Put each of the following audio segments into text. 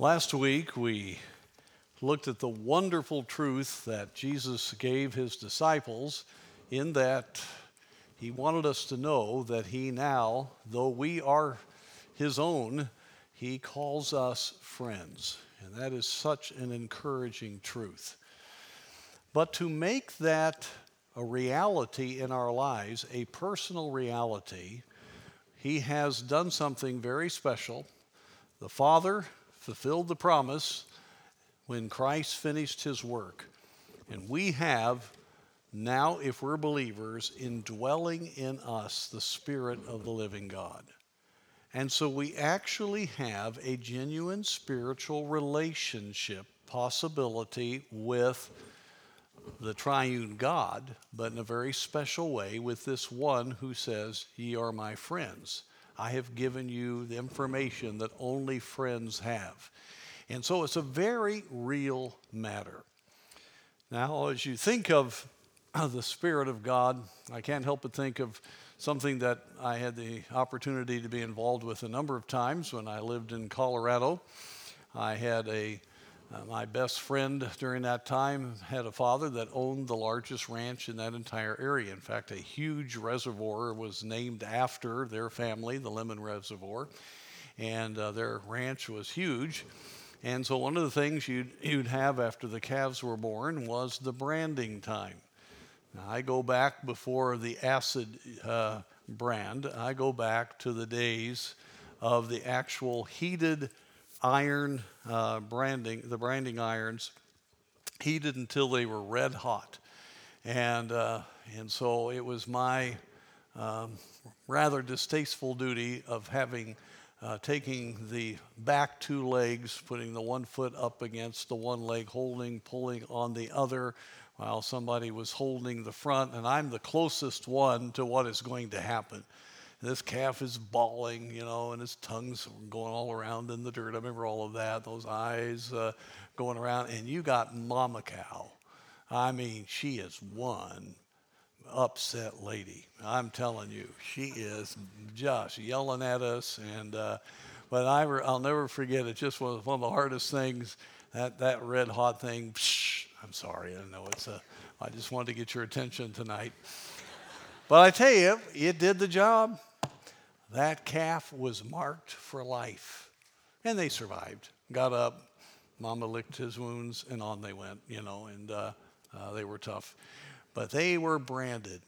Last week, we looked at the wonderful truth that Jesus gave his disciples in that he wanted us to know that he now, though we are his own, he calls us friends. And that is such an encouraging truth. But to make that a reality in our lives, a personal reality, he has done something very special. The Father fulfilled the promise when Christ finished his work. And we have now, if we're believers, indwelling in us the Spirit of the living God. And so we actually have a genuine spiritual relationship possibility with the triune God, but in a very special way with this one who says, Ye are my friends. I have given you the information that only friends have. And so it's a very real matter. Now, as you think of the Spirit of God, I can't help but think of something that I had the opportunity to be involved with a number of times when I lived in Colorado. I had a uh, my best friend during that time had a father that owned the largest ranch in that entire area. In fact, a huge reservoir was named after their family, the Lemon Reservoir, and uh, their ranch was huge. And so, one of the things you'd, you'd have after the calves were born was the branding time. Now, I go back before the acid uh, brand, I go back to the days of the actual heated iron uh, branding, the branding irons, heated until they were red hot. And, uh, and so it was my um, rather distasteful duty of having uh, taking the back two legs, putting the one foot up against the one leg, holding, pulling on the other, while somebody was holding the front, and I'm the closest one to what is going to happen this calf is bawling, you know, and his tongue's going all around in the dirt. I remember all of that, those eyes uh, going around. And you got Mama Cow. I mean, she is one upset lady. I'm telling you, she is just yelling at us. And uh, but I, I'll never forget. It just was one of the hardest things. That that red hot thing. Psh, I'm sorry. I know it's a. I just wanted to get your attention tonight. But I tell you, it did the job. That calf was marked for life. And they survived. Got up, mama licked his wounds, and on they went, you know, and uh, uh, they were tough. But they were branded.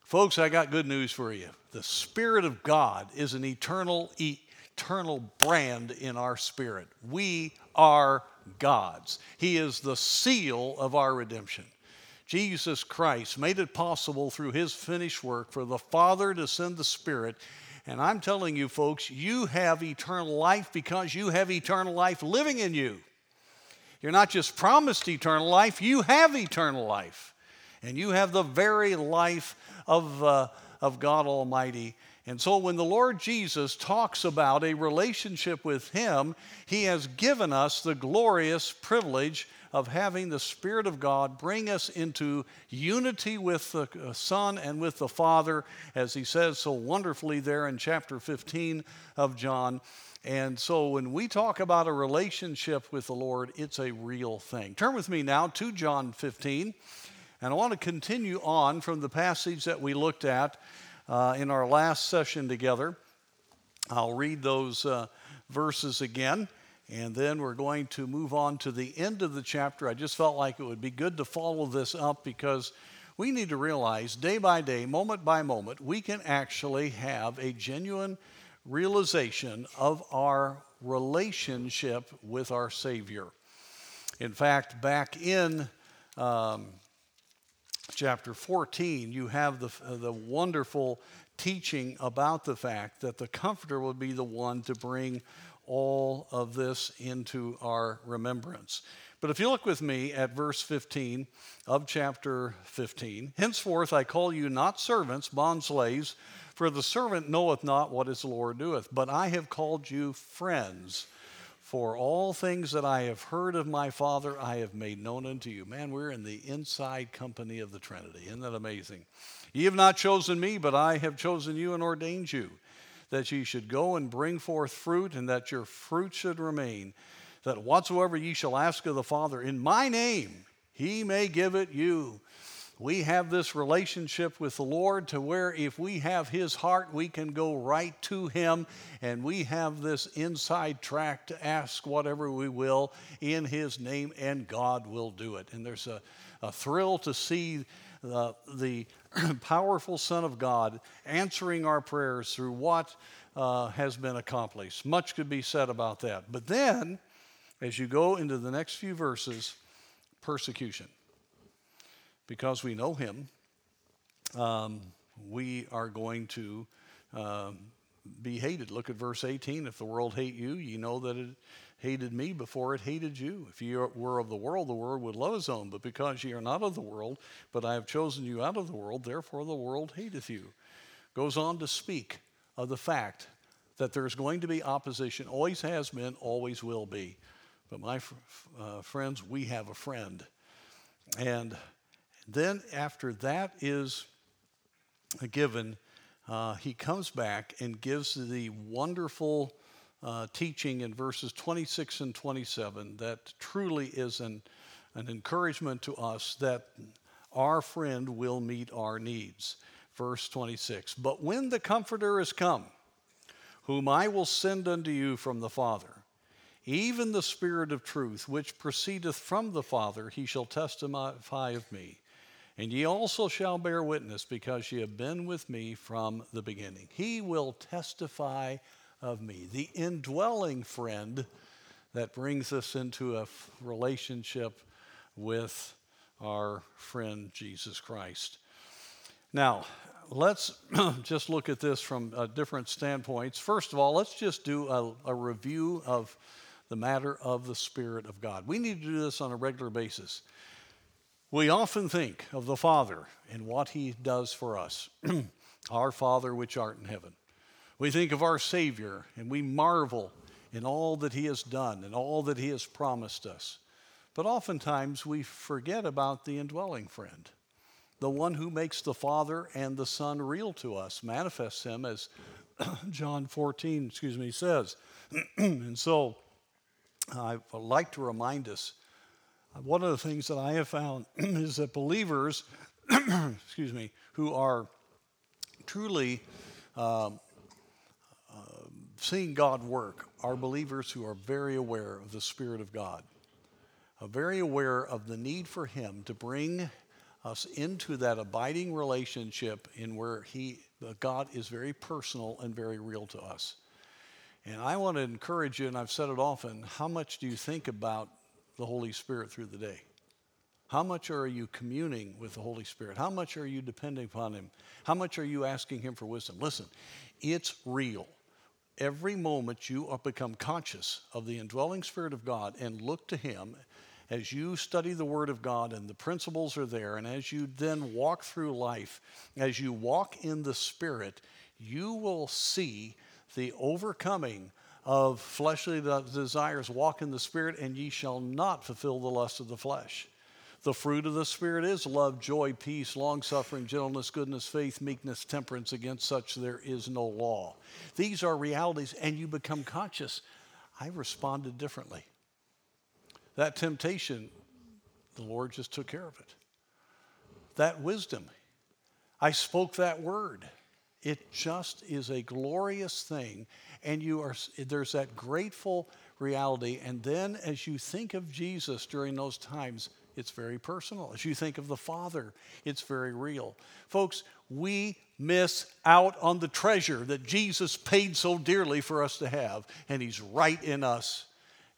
Folks, I got good news for you. The Spirit of God is an eternal, eternal brand in our spirit. We are God's. He is the seal of our redemption. Jesus Christ made it possible through his finished work for the Father to send the Spirit and I'm telling you, folks, you have eternal life because you have eternal life living in you. You're not just promised eternal life, you have eternal life. And you have the very life of, uh, of God Almighty. And so when the Lord Jesus talks about a relationship with Him, He has given us the glorious privilege of having the Spirit of God bring us into unity with the uh, Son and with the Father, as he says so wonderfully there in chapter 15 of John. And so when we talk about a relationship with the Lord, it's a real thing. Turn with me now to John 15. And I want to continue on from the passage that we looked at uh, in our last session together. I'll read those uh, verses again. And then we're going to move on to the end of the chapter. I just felt like it would be good to follow this up because we need to realize day by day, moment by moment, we can actually have a genuine realization of our relationship with our Savior. In fact, back in um, chapter 14, you have the, the wonderful teaching about the fact that the Comforter will be the one to bring all of this into our remembrance. But if you look with me at verse 15 of chapter 15, henceforth I call you not servants, bondslaves, for the servant knoweth not what his Lord doeth, but I have called you friends. For all things that I have heard of my Father, I have made known unto you. Man, we're in the inside company of the Trinity. Isn't that amazing? Ye have not chosen me, but I have chosen you and ordained you that ye should go and bring forth fruit, and that your fruit should remain, that whatsoever ye shall ask of the Father in my name, he may give it you. We have this relationship with the Lord to where if we have His heart, we can go right to Him, and we have this inside track to ask whatever we will in His name, and God will do it. And there's a, a thrill to see the, the powerful Son of God answering our prayers through what uh, has been accomplished. Much could be said about that. But then, as you go into the next few verses, persecution. Because we know Him, um, we are going to um, be hated. Look at verse 18. If the world hate you, you know that it hated me before it hated you. If you were of the world, the world would love his own. But because ye are not of the world, but I have chosen you out of the world, therefore the world hateth you. Goes on to speak of the fact that there's going to be opposition, always has been, always will be. But my uh, friends, we have a friend. And then after that is given, uh, he comes back and gives the wonderful uh, teaching in verses 26 and 27 that truly is an, an encouragement to us that our friend will meet our needs. Verse 26 But when the Comforter is come, whom I will send unto you from the Father, even the Spirit of truth, which proceedeth from the Father, he shall testify of me. And ye also shall bear witness, because ye have been with me from the beginning. He will testify of me. The indwelling friend that brings us into a relationship with our friend Jesus Christ. Now, let's just look at this from uh, different standpoints. First of all, let's just do a, a review of the matter of the Spirit of God. We need to do this on a regular basis. We often think of the Father and what He does for us. our Father which art in heaven. We think of our Savior and we marvel in all that He has done and all that He has promised us. But oftentimes we forget about the indwelling friend, the one who makes the Father and the Son real to us, manifests Him as John 14, excuse me, says. and so I would like to remind us one of the things that I have found is that believers, excuse me, who are truly um, seeing God work are believers who are very aware of the Spirit of God, are very aware of the need for Him to bring us into that abiding relationship in where He, uh, God, is very personal and very real to us. And I want to encourage you, and I've said it often how much do you think about the Holy Spirit through the day? How much are you communing with the Holy Spirit? How much are you depending upon Him? How much are you asking Him for wisdom? Listen, it's real every moment you become conscious of the indwelling Spirit of God and look to Him as you study the Word of God and the principles are there, and as you then walk through life, as you walk in the Spirit, you will see the overcoming of fleshly desires. Walk in the Spirit, and ye shall not fulfill the lust of the flesh. The fruit of the Spirit is love, joy, peace, long suffering, gentleness, goodness, faith, meekness, temperance. Against such there is no law. These are realities, and you become conscious. I responded differently. That temptation, the Lord just took care of it. That wisdom, I spoke that word. It just is a glorious thing, and you are there's that grateful reality. And then as you think of Jesus during those times, it's very personal. As you think of the Father, it's very real. Folks, we miss out on the treasure that Jesus paid so dearly for us to have, and He's right in us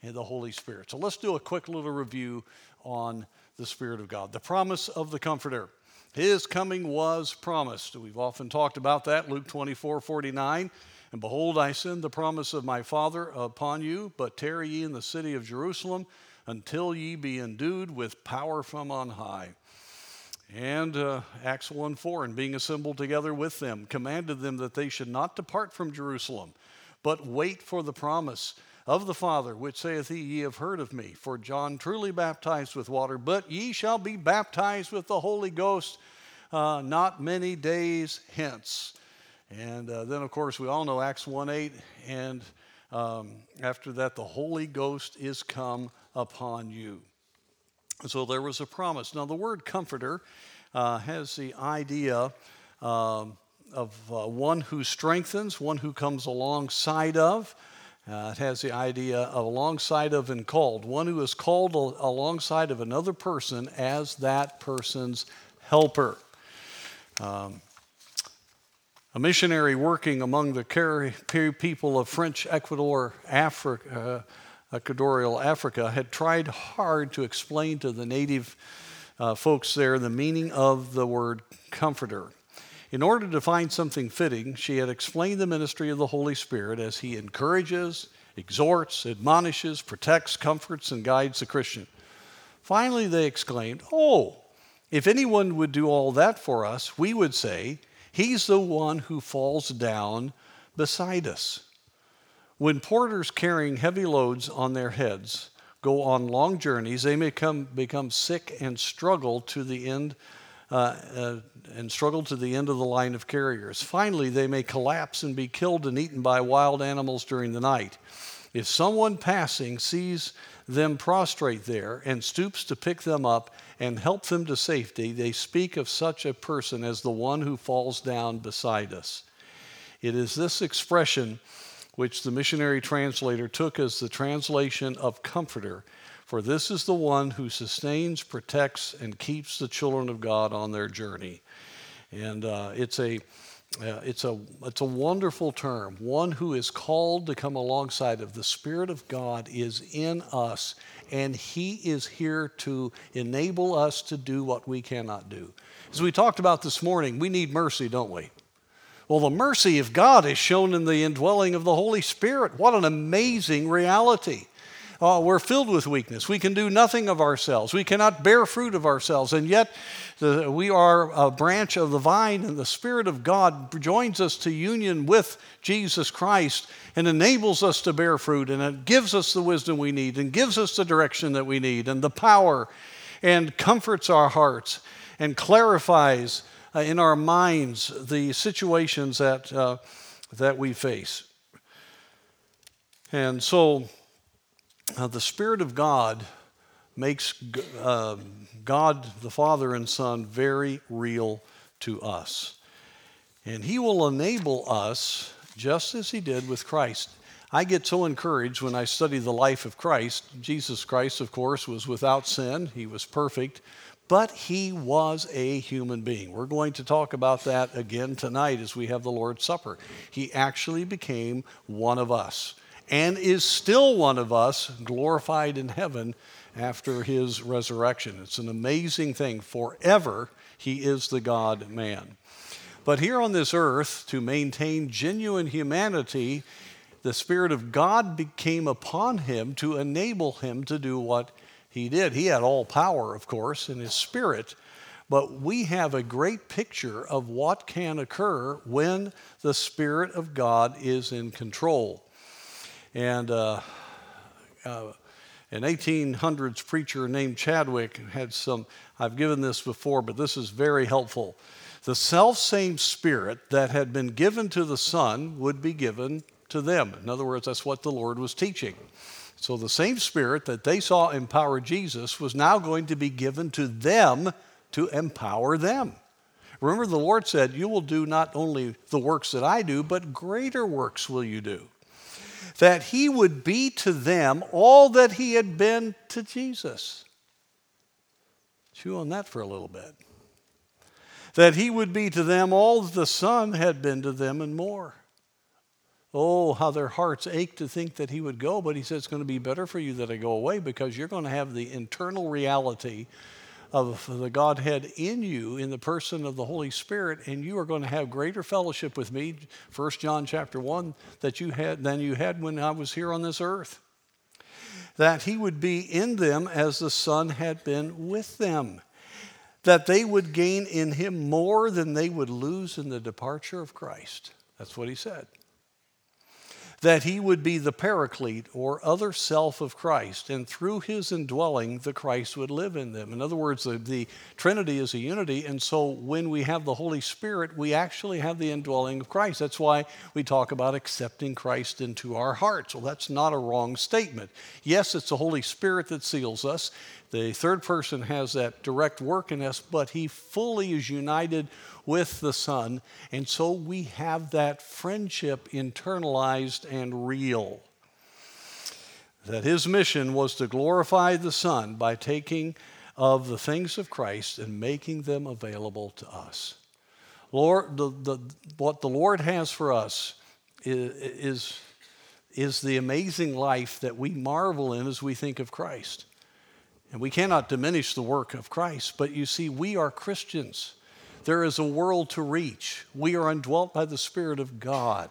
in the Holy Spirit. So let's do a quick little review on the Spirit of God. The promise of the Comforter. His coming was promised. We've often talked about that, Luke 24 49. And behold, I send the promise of my Father upon you, but tarry ye in the city of Jerusalem until ye be endued with power from on high. And uh, Acts 1 4, and being assembled together with them, commanded them that they should not depart from Jerusalem, but wait for the promise of the Father, which saith he, Ye have heard of me. For John truly baptized with water, but ye shall be baptized with the Holy Ghost uh, not many days hence. And uh, then, of course, we all know Acts 1 8, and um, after that, the Holy Ghost is come upon you. So there was a promise. Now, the word comforter uh, has the idea um, of uh, one who strengthens, one who comes alongside of. Uh, it has the idea of alongside of and called, one who is called al- alongside of another person as that person's helper. Um, a missionary working among the people of French Ecuador, Africa, Equatorial Africa, had tried hard to explain to the native uh, folks there the meaning of the word comforter. In order to find something fitting, she had explained the ministry of the Holy Spirit as he encourages, exhorts, admonishes, protects, comforts, and guides the Christian. Finally, they exclaimed, Oh, if anyone would do all that for us, we would say, He's the one who falls down beside us. When porters carrying heavy loads on their heads go on long journeys, they may come, become sick and struggle to the end uh, uh, and struggle to the end of the line of carriers. Finally, they may collapse and be killed and eaten by wild animals during the night. If someone passing sees them prostrate there and stoops to pick them up and help them to safety, they speak of such a person as the one who falls down beside us. It is this expression which the missionary translator took as the translation of comforter, for this is the one who sustains, protects, and keeps the children of God on their journey. And uh, it's a uh, it's, a, it's a wonderful term, one who is called to come alongside of. The Spirit of God is in us, and He is here to enable us to do what we cannot do. As we talked about this morning, we need mercy, don't we? Well, the mercy of God is shown in the indwelling of the Holy Spirit. What an amazing reality. Uh, we're filled with weakness. We can do nothing of ourselves. We cannot bear fruit of ourselves. And yet, the, we are a branch of the vine, and the Spirit of God joins us to union with Jesus Christ and enables us to bear fruit. And it gives us the wisdom we need, and gives us the direction that we need, and the power, and comforts our hearts, and clarifies uh, in our minds the situations that, uh, that we face. And so, uh, the Spirit of God makes uh, God the Father and Son very real to us. And He will enable us, just as He did with Christ. I get so encouraged when I study the life of Christ. Jesus Christ, of course, was without sin, He was perfect, but He was a human being. We're going to talk about that again tonight as we have the Lord's Supper. He actually became one of us and is still one of us, glorified in heaven after his resurrection. It's an amazing thing. Forever, he is the God man. But here on this earth, to maintain genuine humanity, the Spirit of God became upon him to enable him to do what he did. He had all power, of course, in his spirit, but we have a great picture of what can occur when the Spirit of God is in control. And uh, uh, an 1800s preacher named Chadwick had some, I've given this before, but this is very helpful. The self same spirit that had been given to the Son would be given to them. In other words, that's what the Lord was teaching. So the same spirit that they saw empower Jesus was now going to be given to them to empower them. Remember, the Lord said, You will do not only the works that I do, but greater works will you do that he would be to them all that he had been to Jesus. Chew on that for a little bit. That he would be to them all that the Son had been to them and more. Oh, how their hearts ache to think that he would go, but he said it's going to be better for you that I go away because you're going to have the internal reality of the Godhead in you in the person of the Holy Spirit, and you are going to have greater fellowship with me, 1 John chapter 1, that you had than you had when I was here on this earth. That he would be in them as the Son had been with them. That they would gain in him more than they would lose in the departure of Christ. That's what he said. That he would be the paraclete or other self of Christ, and through his indwelling, the Christ would live in them. In other words, the, the, Trinity is a unity, and so when we have the Holy Spirit, we actually have the indwelling of Christ. That's why we talk about accepting Christ into our hearts. Well, that's not a wrong statement. Yes, it's the Holy Spirit that seals us. The third person has that direct work in us, but he fully is united with the Son. And so we have that friendship internalized and real. That his mission was to glorify the Son by taking of the things of Christ and making them available to us. Lord, the, the, what the Lord has for us is, is, is the amazing life that we marvel in as we think of Christ. And we cannot diminish the work of Christ, but you see, we are Christians. There is a world to reach. We are indwelt by the Spirit of God.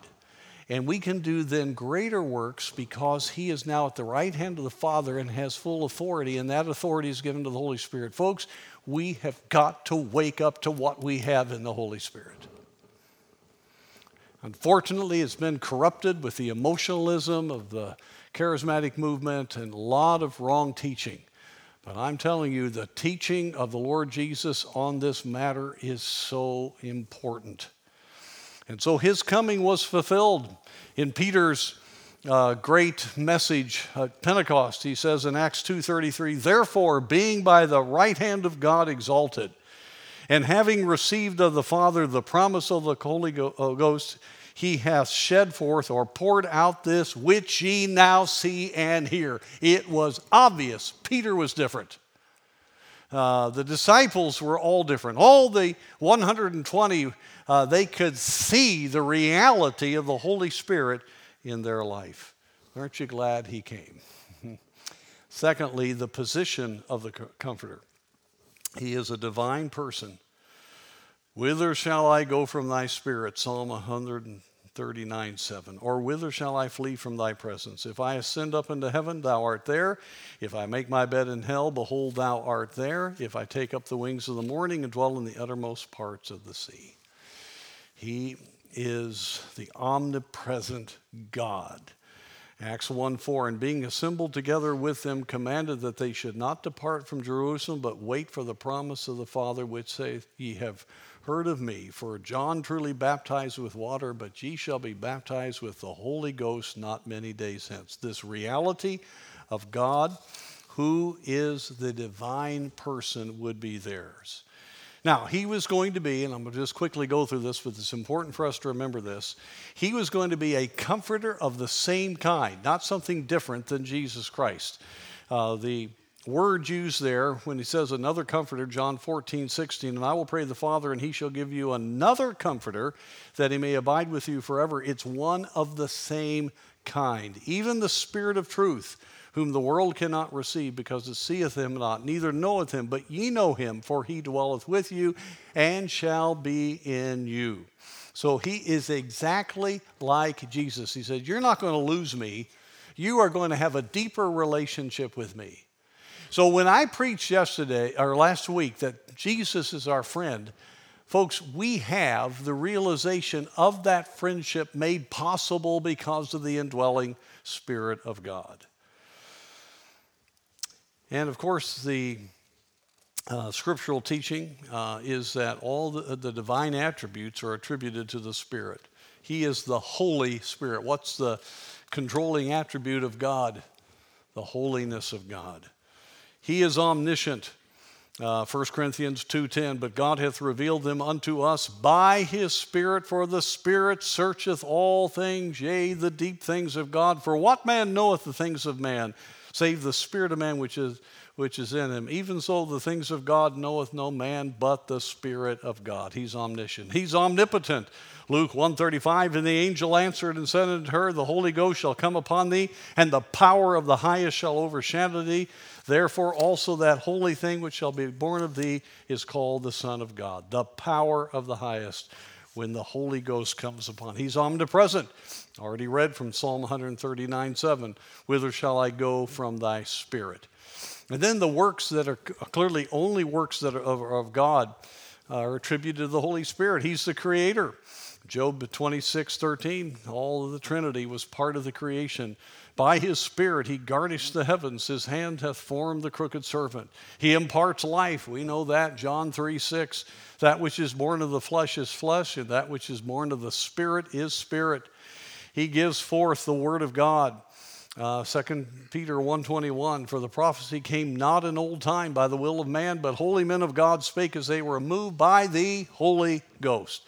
And we can do then greater works because He is now at the right hand of the Father and has full authority, and that authority is given to the Holy Spirit. Folks, we have got to wake up to what we have in the Holy Spirit. Unfortunately, it's been corrupted with the emotionalism of the charismatic movement and a lot of wrong teaching. But I'm telling you, the teaching of the Lord Jesus on this matter is so important. And so his coming was fulfilled in Peter's uh, great message at Pentecost. He says in Acts 2:33, "Therefore, being by the right hand of God exalted, and having received of the Father the promise of the Holy uh, Ghost, he hath shed forth or poured out this which ye now see and hear. It was obvious. Peter was different. Uh, the disciples were all different. All the 120, uh, they could see the reality of the Holy Spirit in their life. Aren't you glad he came? Secondly, the position of the Comforter. He is a divine person Whither shall I go from thy spirit? Psalm 139 7. Or whither shall I flee from thy presence? If I ascend up into heaven, thou art there. If I make my bed in hell, behold, thou art there. If I take up the wings of the morning and dwell in the uttermost parts of the sea. He is the omnipresent God. Acts 1 4, and being assembled together with them, commanded that they should not depart from Jerusalem, but wait for the promise of the Father, which saith, Ye have heard of me. For John truly baptized with water, but ye shall be baptized with the Holy Ghost not many days hence. This reality of God, who is the divine person, would be theirs. Now, he was going to be, and I'm going to just quickly go through this, but it's important for us to remember this. He was going to be a comforter of the same kind, not something different than Jesus Christ. Uh, the word used there when he says another comforter, John 14, 16, and I will pray the Father, and he shall give you another comforter that he may abide with you forever. It's one of the same kind. Even the Spirit of truth, whom the world cannot receive, because it seeth him not, neither knoweth him, but ye know him, for he dwelleth with you and shall be in you. So he is exactly like Jesus. He said, You're not going to lose me. You are going to have a deeper relationship with me. So when I preached yesterday or last week that Jesus is our friend, folks, we have the realization of that friendship made possible because of the indwelling Spirit of God. And of course, the uh, scriptural teaching uh, is that all the, the divine attributes are attributed to the Spirit. He is the Holy Spirit. What's the controlling attribute of God? The holiness of God. He is omniscient. Uh, 1 Corinthians 2:10 but God hath revealed them unto us by his spirit for the spirit searcheth all things yea the deep things of God. For what man knoweth the things of man save the spirit of man which is which is in him? Even so the things of God knoweth no man but the spirit of God. He's omniscient. He's omnipotent. Luke 135 and the angel answered and said unto her the holy ghost shall come upon thee and the power of the highest shall overshadow thee Therefore, also that holy thing which shall be born of thee is called the Son of God, the power of the highest when the Holy Ghost comes upon. He's omnipresent. Already read from Psalm 139 7. Whither shall I go from thy spirit? And then the works that are clearly only works that are of, of God uh, are attributed to the Holy Spirit. He's the creator. Job 26, 13, all of the Trinity was part of the creation. By his Spirit he garnished the heavens. His hand hath formed the crooked serpent. He imparts life. We know that. John 3, 6. That which is born of the flesh is flesh, and that which is born of the Spirit is spirit. He gives forth the word of God. Uh, 2 Peter 1.21, For the prophecy came not in old time by the will of man, but holy men of God spake as they were moved by the Holy Ghost.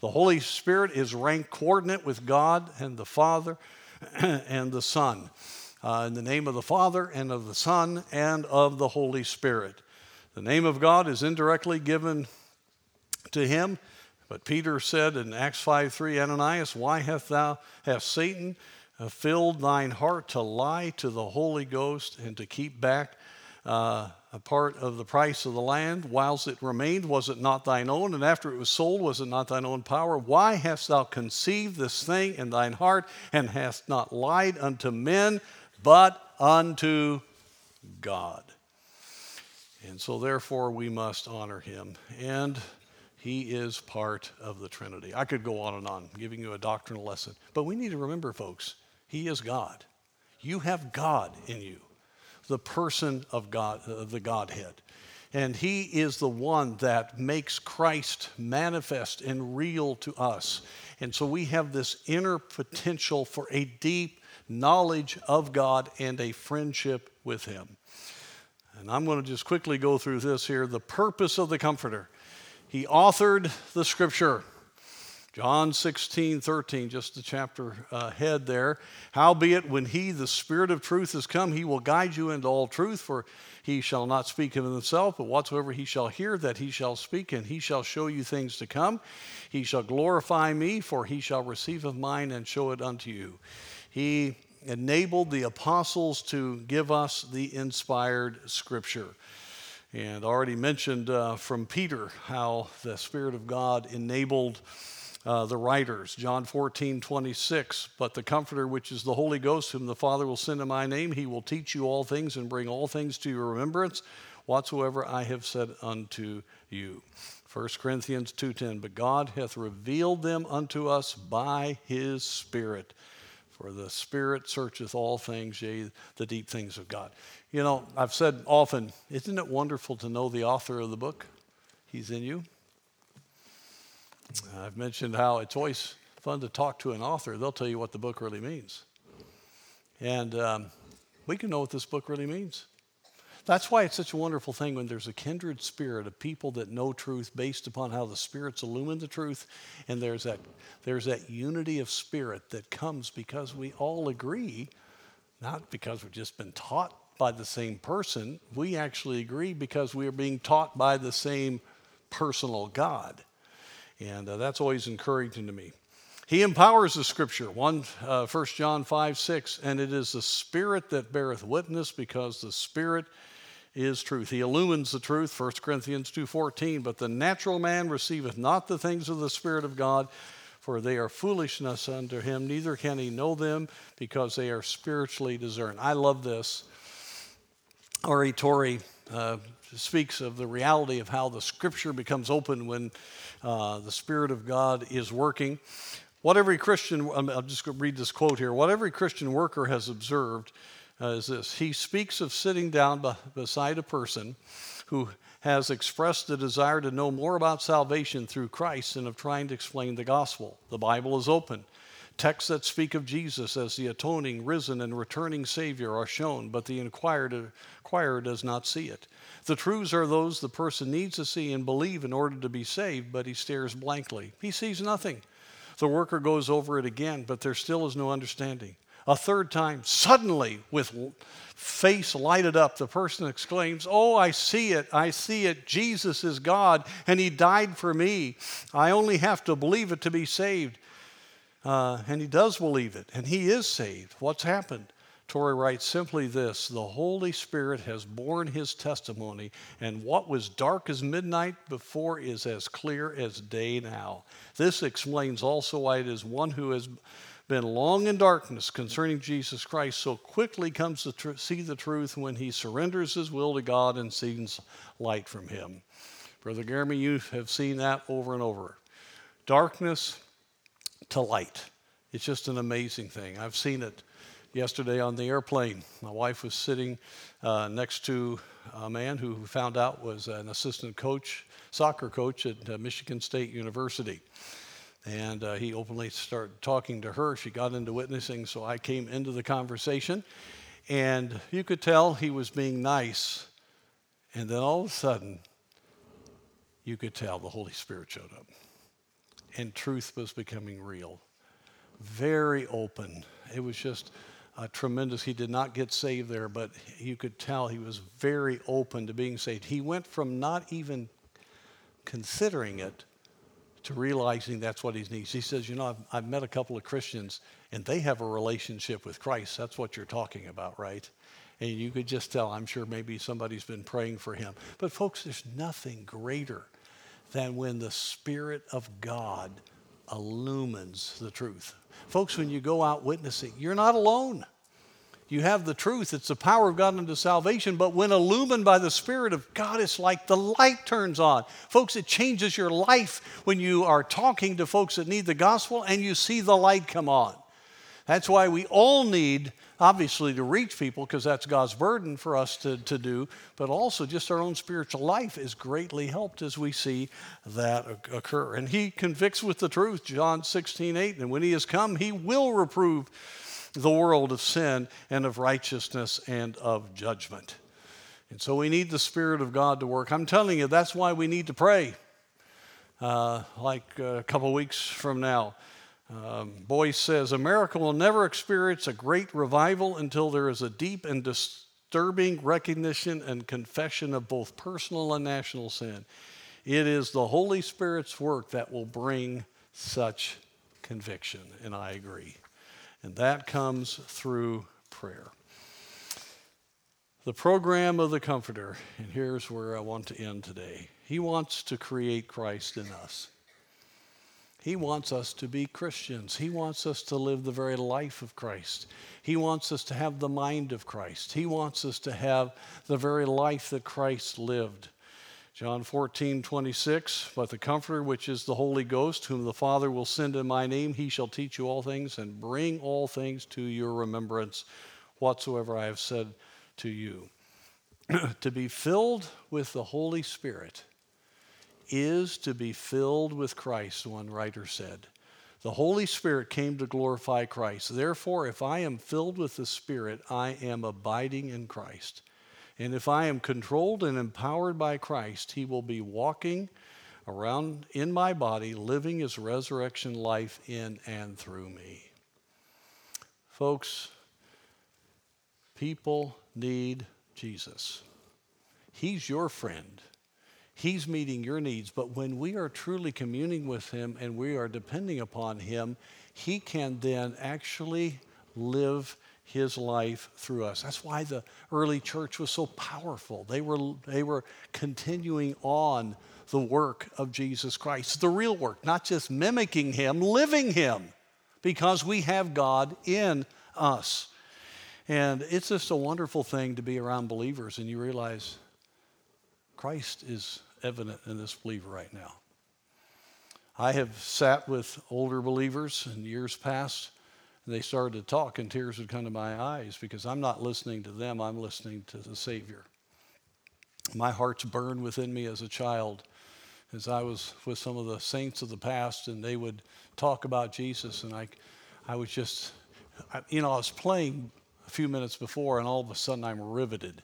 The Holy Spirit is ranked coordinate with God and the Father and the Son. Uh, in the name of the Father and of the Son and of the Holy Spirit. The name of God is indirectly given to him, but Peter said in Acts 5 3, Ananias, why hast thou, hath Satan filled thine heart to lie to the Holy Ghost and to keep back uh, a part of the price of the land, whilst it remained, was it not thine own? And after it was sold, was it not thine own power? Why hast thou conceived this thing in thine heart, and hast not lied unto men, but unto God? And so, therefore, we must honor him. And he is part of the Trinity. I could go on and on, giving you a doctrinal lesson. But we need to remember, folks, he is God. You have God in you the person of God, of the Godhead. And he is the one that makes Christ manifest and real to us. And so we have this inner potential for a deep knowledge of God and a friendship with him. And I'm going to just quickly go through this here. The purpose of the Comforter. He authored the scripture. John 16, 13, just the chapter ahead there. Howbeit, when he, the Spirit of truth, is come, he will guide you into all truth, for he shall not speak of himself, but whatsoever he shall hear, that he shall speak, and he shall show you things to come. He shall glorify me, for he shall receive of mine and show it unto you. He enabled the apostles to give us the inspired scripture. And already mentioned uh, from Peter how the Spirit of God enabled uh, the writers. John 14, 26. But the Comforter, which is the Holy Ghost, whom the Father will send in my name, he will teach you all things and bring all things to your remembrance, whatsoever I have said unto you. 1 Corinthians 2:10 But God hath revealed them unto us by his spirit for the spirit searcheth all things yea the deep things of God. You know, I've said often, isn't it wonderful to know the author of the book? He's in you. I've mentioned how it's always fun to talk to an author. They'll tell you what the book really means. And um, we can know what this book really means. That's why it's such a wonderful thing when there's a kindred spirit of people that know truth based upon how the spirits illumine the truth, and there's that, there's that unity of spirit that comes because we all agree, not because we've just been taught by the same person. We actually agree because we are being taught by the same personal God. And uh, that's always encouraging to me. He empowers the scripture, 1, uh, 1 John 5, 6, and it is the Spirit that beareth witness because the Spirit is truth. He illumines the truth, 1 Corinthians 2.14, but the natural man receiveth not the things of the Spirit of God, for they are foolishness unto him, neither can he know them because they are spiritually discerned. I love this. R.A. Torrey uh, speaks of the reality of how the scripture becomes open when uh, the Spirit of God is working. What every Christian, I'll just read this quote here. What every Christian worker has observed uh, is this He speaks of sitting down b- beside a person who has expressed the desire to know more about salvation through Christ and of trying to explain the gospel. The Bible is open. Texts that speak of Jesus as the atoning, risen, and returning Savior are shown, but the inquirer, inquirer does not see it. The truths are those the person needs to see and believe in order to be saved, but he stares blankly. He sees nothing. The worker goes over it again, but there still is no understanding. A third time, suddenly, with face lighted up, the person exclaims, Oh, I see it, I see it. Jesus is God, and He died for me. I only have to believe it to be saved. Uh, and he does believe it, and he is saved. What's happened? Torrey writes simply this The Holy Spirit has borne his testimony, and what was dark as midnight before is as clear as day now. This explains also why it is one who has been long in darkness concerning Jesus Christ so quickly comes to tr- see the truth when he surrenders his will to God and sees light from him. Brother Jeremy, you have seen that over and over. Darkness to light. It's just an amazing thing. I've seen it yesterday on the airplane. My wife was sitting uh, next to a man who found out was an assistant coach, soccer coach at uh, Michigan State University. And uh, he openly started talking to her. She got into witnessing, so I came into the conversation. And you could tell he was being nice. And then all of a sudden, you could tell the Holy Spirit showed up. And truth was becoming real. Very open. It was just a tremendous. He did not get saved there, but you could tell he was very open to being saved. He went from not even considering it to realizing that's what he needs. He says, You know, I've, I've met a couple of Christians and they have a relationship with Christ. That's what you're talking about, right? And you could just tell, I'm sure maybe somebody's been praying for him. But, folks, there's nothing greater than when the Spirit of God illumines the truth. Folks, when you go out witnessing, you're not alone. You have the truth. It's the power of God unto salvation. But when illumined by the Spirit of God, it's like the light turns on. Folks, it changes your life when you are talking to folks that need the gospel and you see the light come on. That's why we all need, obviously, to reach people because that's God's burden for us to, to do, but also just our own spiritual life is greatly helped as we see that occur. And He convicts with the truth, John 16, 8. And when He has come, He will reprove the world of sin and of righteousness and of judgment. And so we need the Spirit of God to work. I'm telling you, that's why we need to pray. Uh, like a couple weeks from now, um, Boyce says America will never experience a great revival until there is a deep and disturbing recognition and confession of both personal and national sin. It is the Holy Spirit's work that will bring such conviction, and I agree. And that comes through prayer. The program of the Comforter, and here's where I want to end today. He wants to create Christ in us. He wants us to be Christians. He wants us to live the very life of Christ. He wants us to have the mind of Christ. He wants us to have the very life that Christ lived. John 14, 26, but the Comforter, which is the Holy Ghost, whom the Father will send in my name, he shall teach you all things and bring all things to your remembrance, whatsoever I have said to you. to be filled with the Holy Spirit is to be filled with Christ, one writer said. The Holy Spirit came to glorify Christ. Therefore, if I am filled with the Spirit, I am abiding in Christ. And if I am controlled and empowered by Christ, He will be walking around in my body, living His resurrection life in and through me. Folks, people need Jesus. He's your friend. He's meeting your needs. But when we are truly communing with Him and we are depending upon Him, He can then actually live his life through us. That's why the early church was so powerful. They were, they were continuing on the work of Jesus Christ, the real work, not just mimicking him, living him, because we have God in us. And it's just a wonderful thing to be around believers and you realize Christ is evident in this believer right now. I have sat with older believers in years past and they started to talk, and tears would come to my eyes because I'm not listening to them, I'm listening to the Savior. My heart's burned within me as a child as I was with some of the saints of the past, and they would talk about Jesus, and I, I was just, I, you know, I was playing a few minutes before, and all of a sudden I'm riveted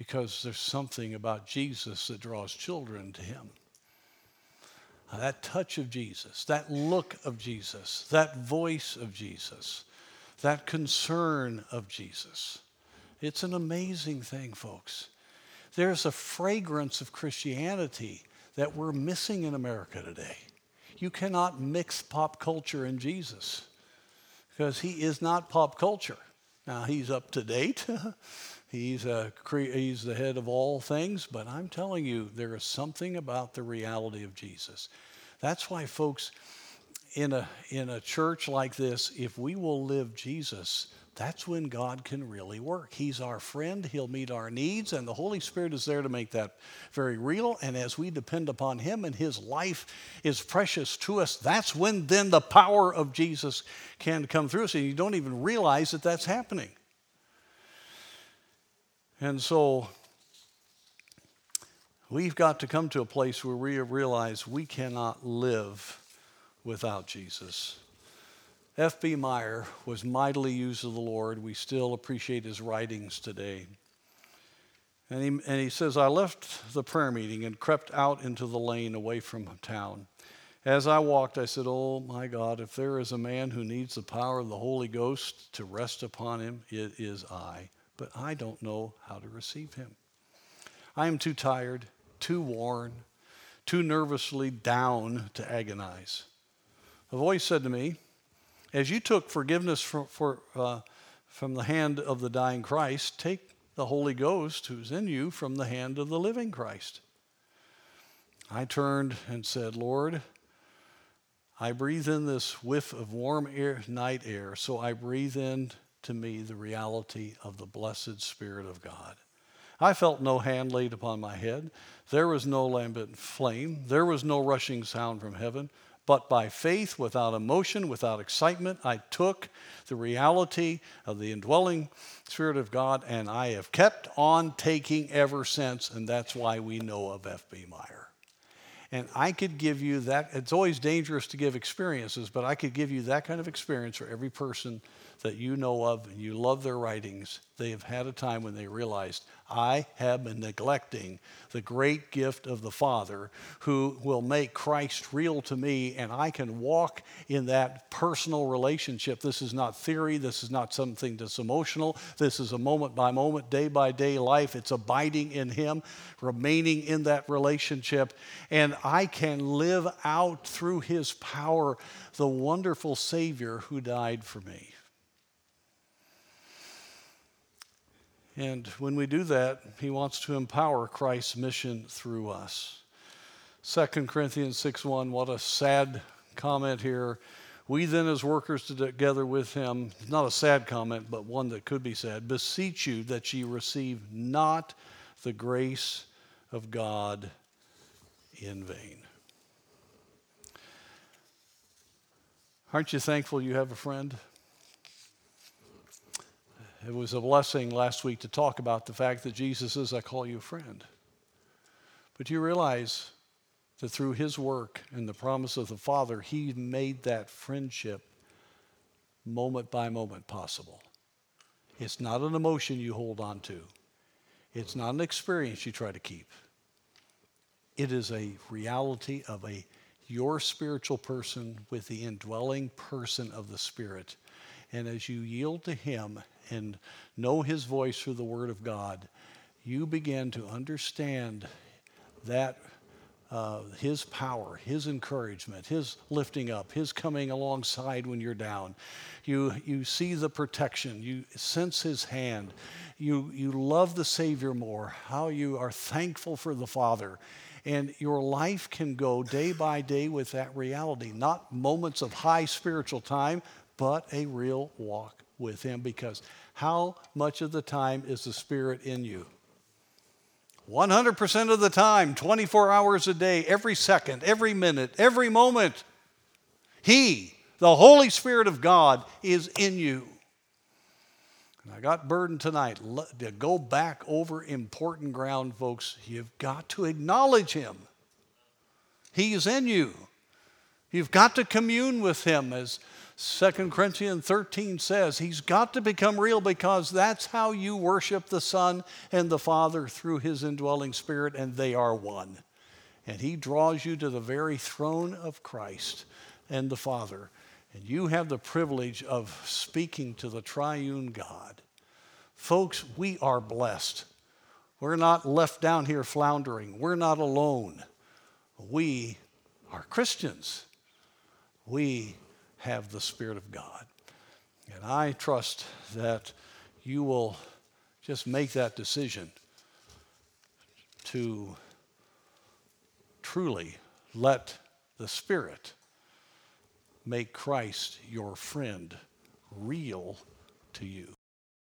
because there's something about Jesus that draws children to Him uh, that touch of Jesus, that look of Jesus, that voice of Jesus, that concern of Jesus. It's an amazing thing, folks. There's a fragrance of Christianity that we're missing in America today. You cannot mix pop culture and Jesus because he is not pop culture. Now, he's up to date. he's, uh, a, he's the head of all things, but I'm telling you, there is something about the reality of Jesus. That's why, folks, in a, in a church like this, if we will live Jesus, that's when God can really work. He's our friend, He'll meet our needs, and the Holy Spirit is there to make that very real. And as we depend upon Him and His life is precious to us, that's when then the power of Jesus can come through us, and you don't even realize that that's happening. And so we've got to come to a place where we realize we cannot live without Jesus. F.B. Meyer was mightily used of the Lord. We still appreciate his writings today. And he, and he says, I left the prayer meeting and crept out into the lane away from town. As I walked, I said, Oh my God, if there is a man who needs the power of the Holy Ghost to rest upon him, it is I. But I don't know how to receive him. I am too tired, too worn, too nervously down to agonize. A voice said to me, as you took forgiveness for, for, uh, from the hand of the dying Christ, take the Holy Ghost who's in you from the hand of the living Christ. I turned and said, Lord, I breathe in this whiff of warm air, night air, so I breathe in to me the reality of the blessed Spirit of God. I felt no hand laid upon my head. There was no lambent flame. There was no rushing sound from heaven. But by faith, without emotion, without excitement, I took the reality of the indwelling Spirit of God and I have kept on taking ever since. And that's why we know of F.B. Meyer. And I could give you that. It's always dangerous to give experiences, but I could give you that kind of experience for every person that you know of and you love their writings, they have had a time when they realized, I have been neglecting the great gift of the Father who will make Christ real to me, and I can walk in that personal relationship. This is not theory, this is not something that's emotional. This is a moment by moment, day by day life. It's abiding in Him, remaining in that relationship, and I can live out through His power the wonderful Savior who died for me. And when we do that, he wants to empower Christ's mission through us. 2 Corinthians 6 1, what a sad comment here. We then, as workers together with him, not a sad comment, but one that could be sad, beseech you that ye receive not the grace of God in vain. Aren't you thankful you have a friend? It was a blessing last week to talk about the fact that Jesus says, I call you a friend. But you realize that through his work and the promise of the Father, he made that friendship moment by moment possible. It's not an emotion you hold on to, it's not an experience you try to keep. It is a reality of a your spiritual person with the indwelling person of the Spirit. And as you yield to Him and know His voice through the Word of God, you begin to understand that uh, His power, His encouragement, His lifting up, His coming alongside when you're down. You, you see the protection, you sense His hand, you, you love the Savior more, how you are thankful for the Father. And your life can go day by day with that reality, not moments of high spiritual time, but a real walk with Him because how much of the time is the Spirit in you? 100% of the time, 24 hours a day, every second, every minute, every moment. He, the Holy Spirit of God, is in you. And I got burdened tonight to go back over important ground, folks. You've got to acknowledge Him. He is in you. You've got to commune with Him, as 2 Corinthians 13 says he's got to become real because that's how you worship the Son and the Father through his indwelling spirit, and they are one. And he draws you to the very throne of Christ and the Father. And you have the privilege of speaking to the triune God. Folks, we are blessed. We're not left down here floundering. We're not alone. We are Christians. We have the Spirit of God. And I trust that you will just make that decision to truly let the Spirit make Christ your friend real to you.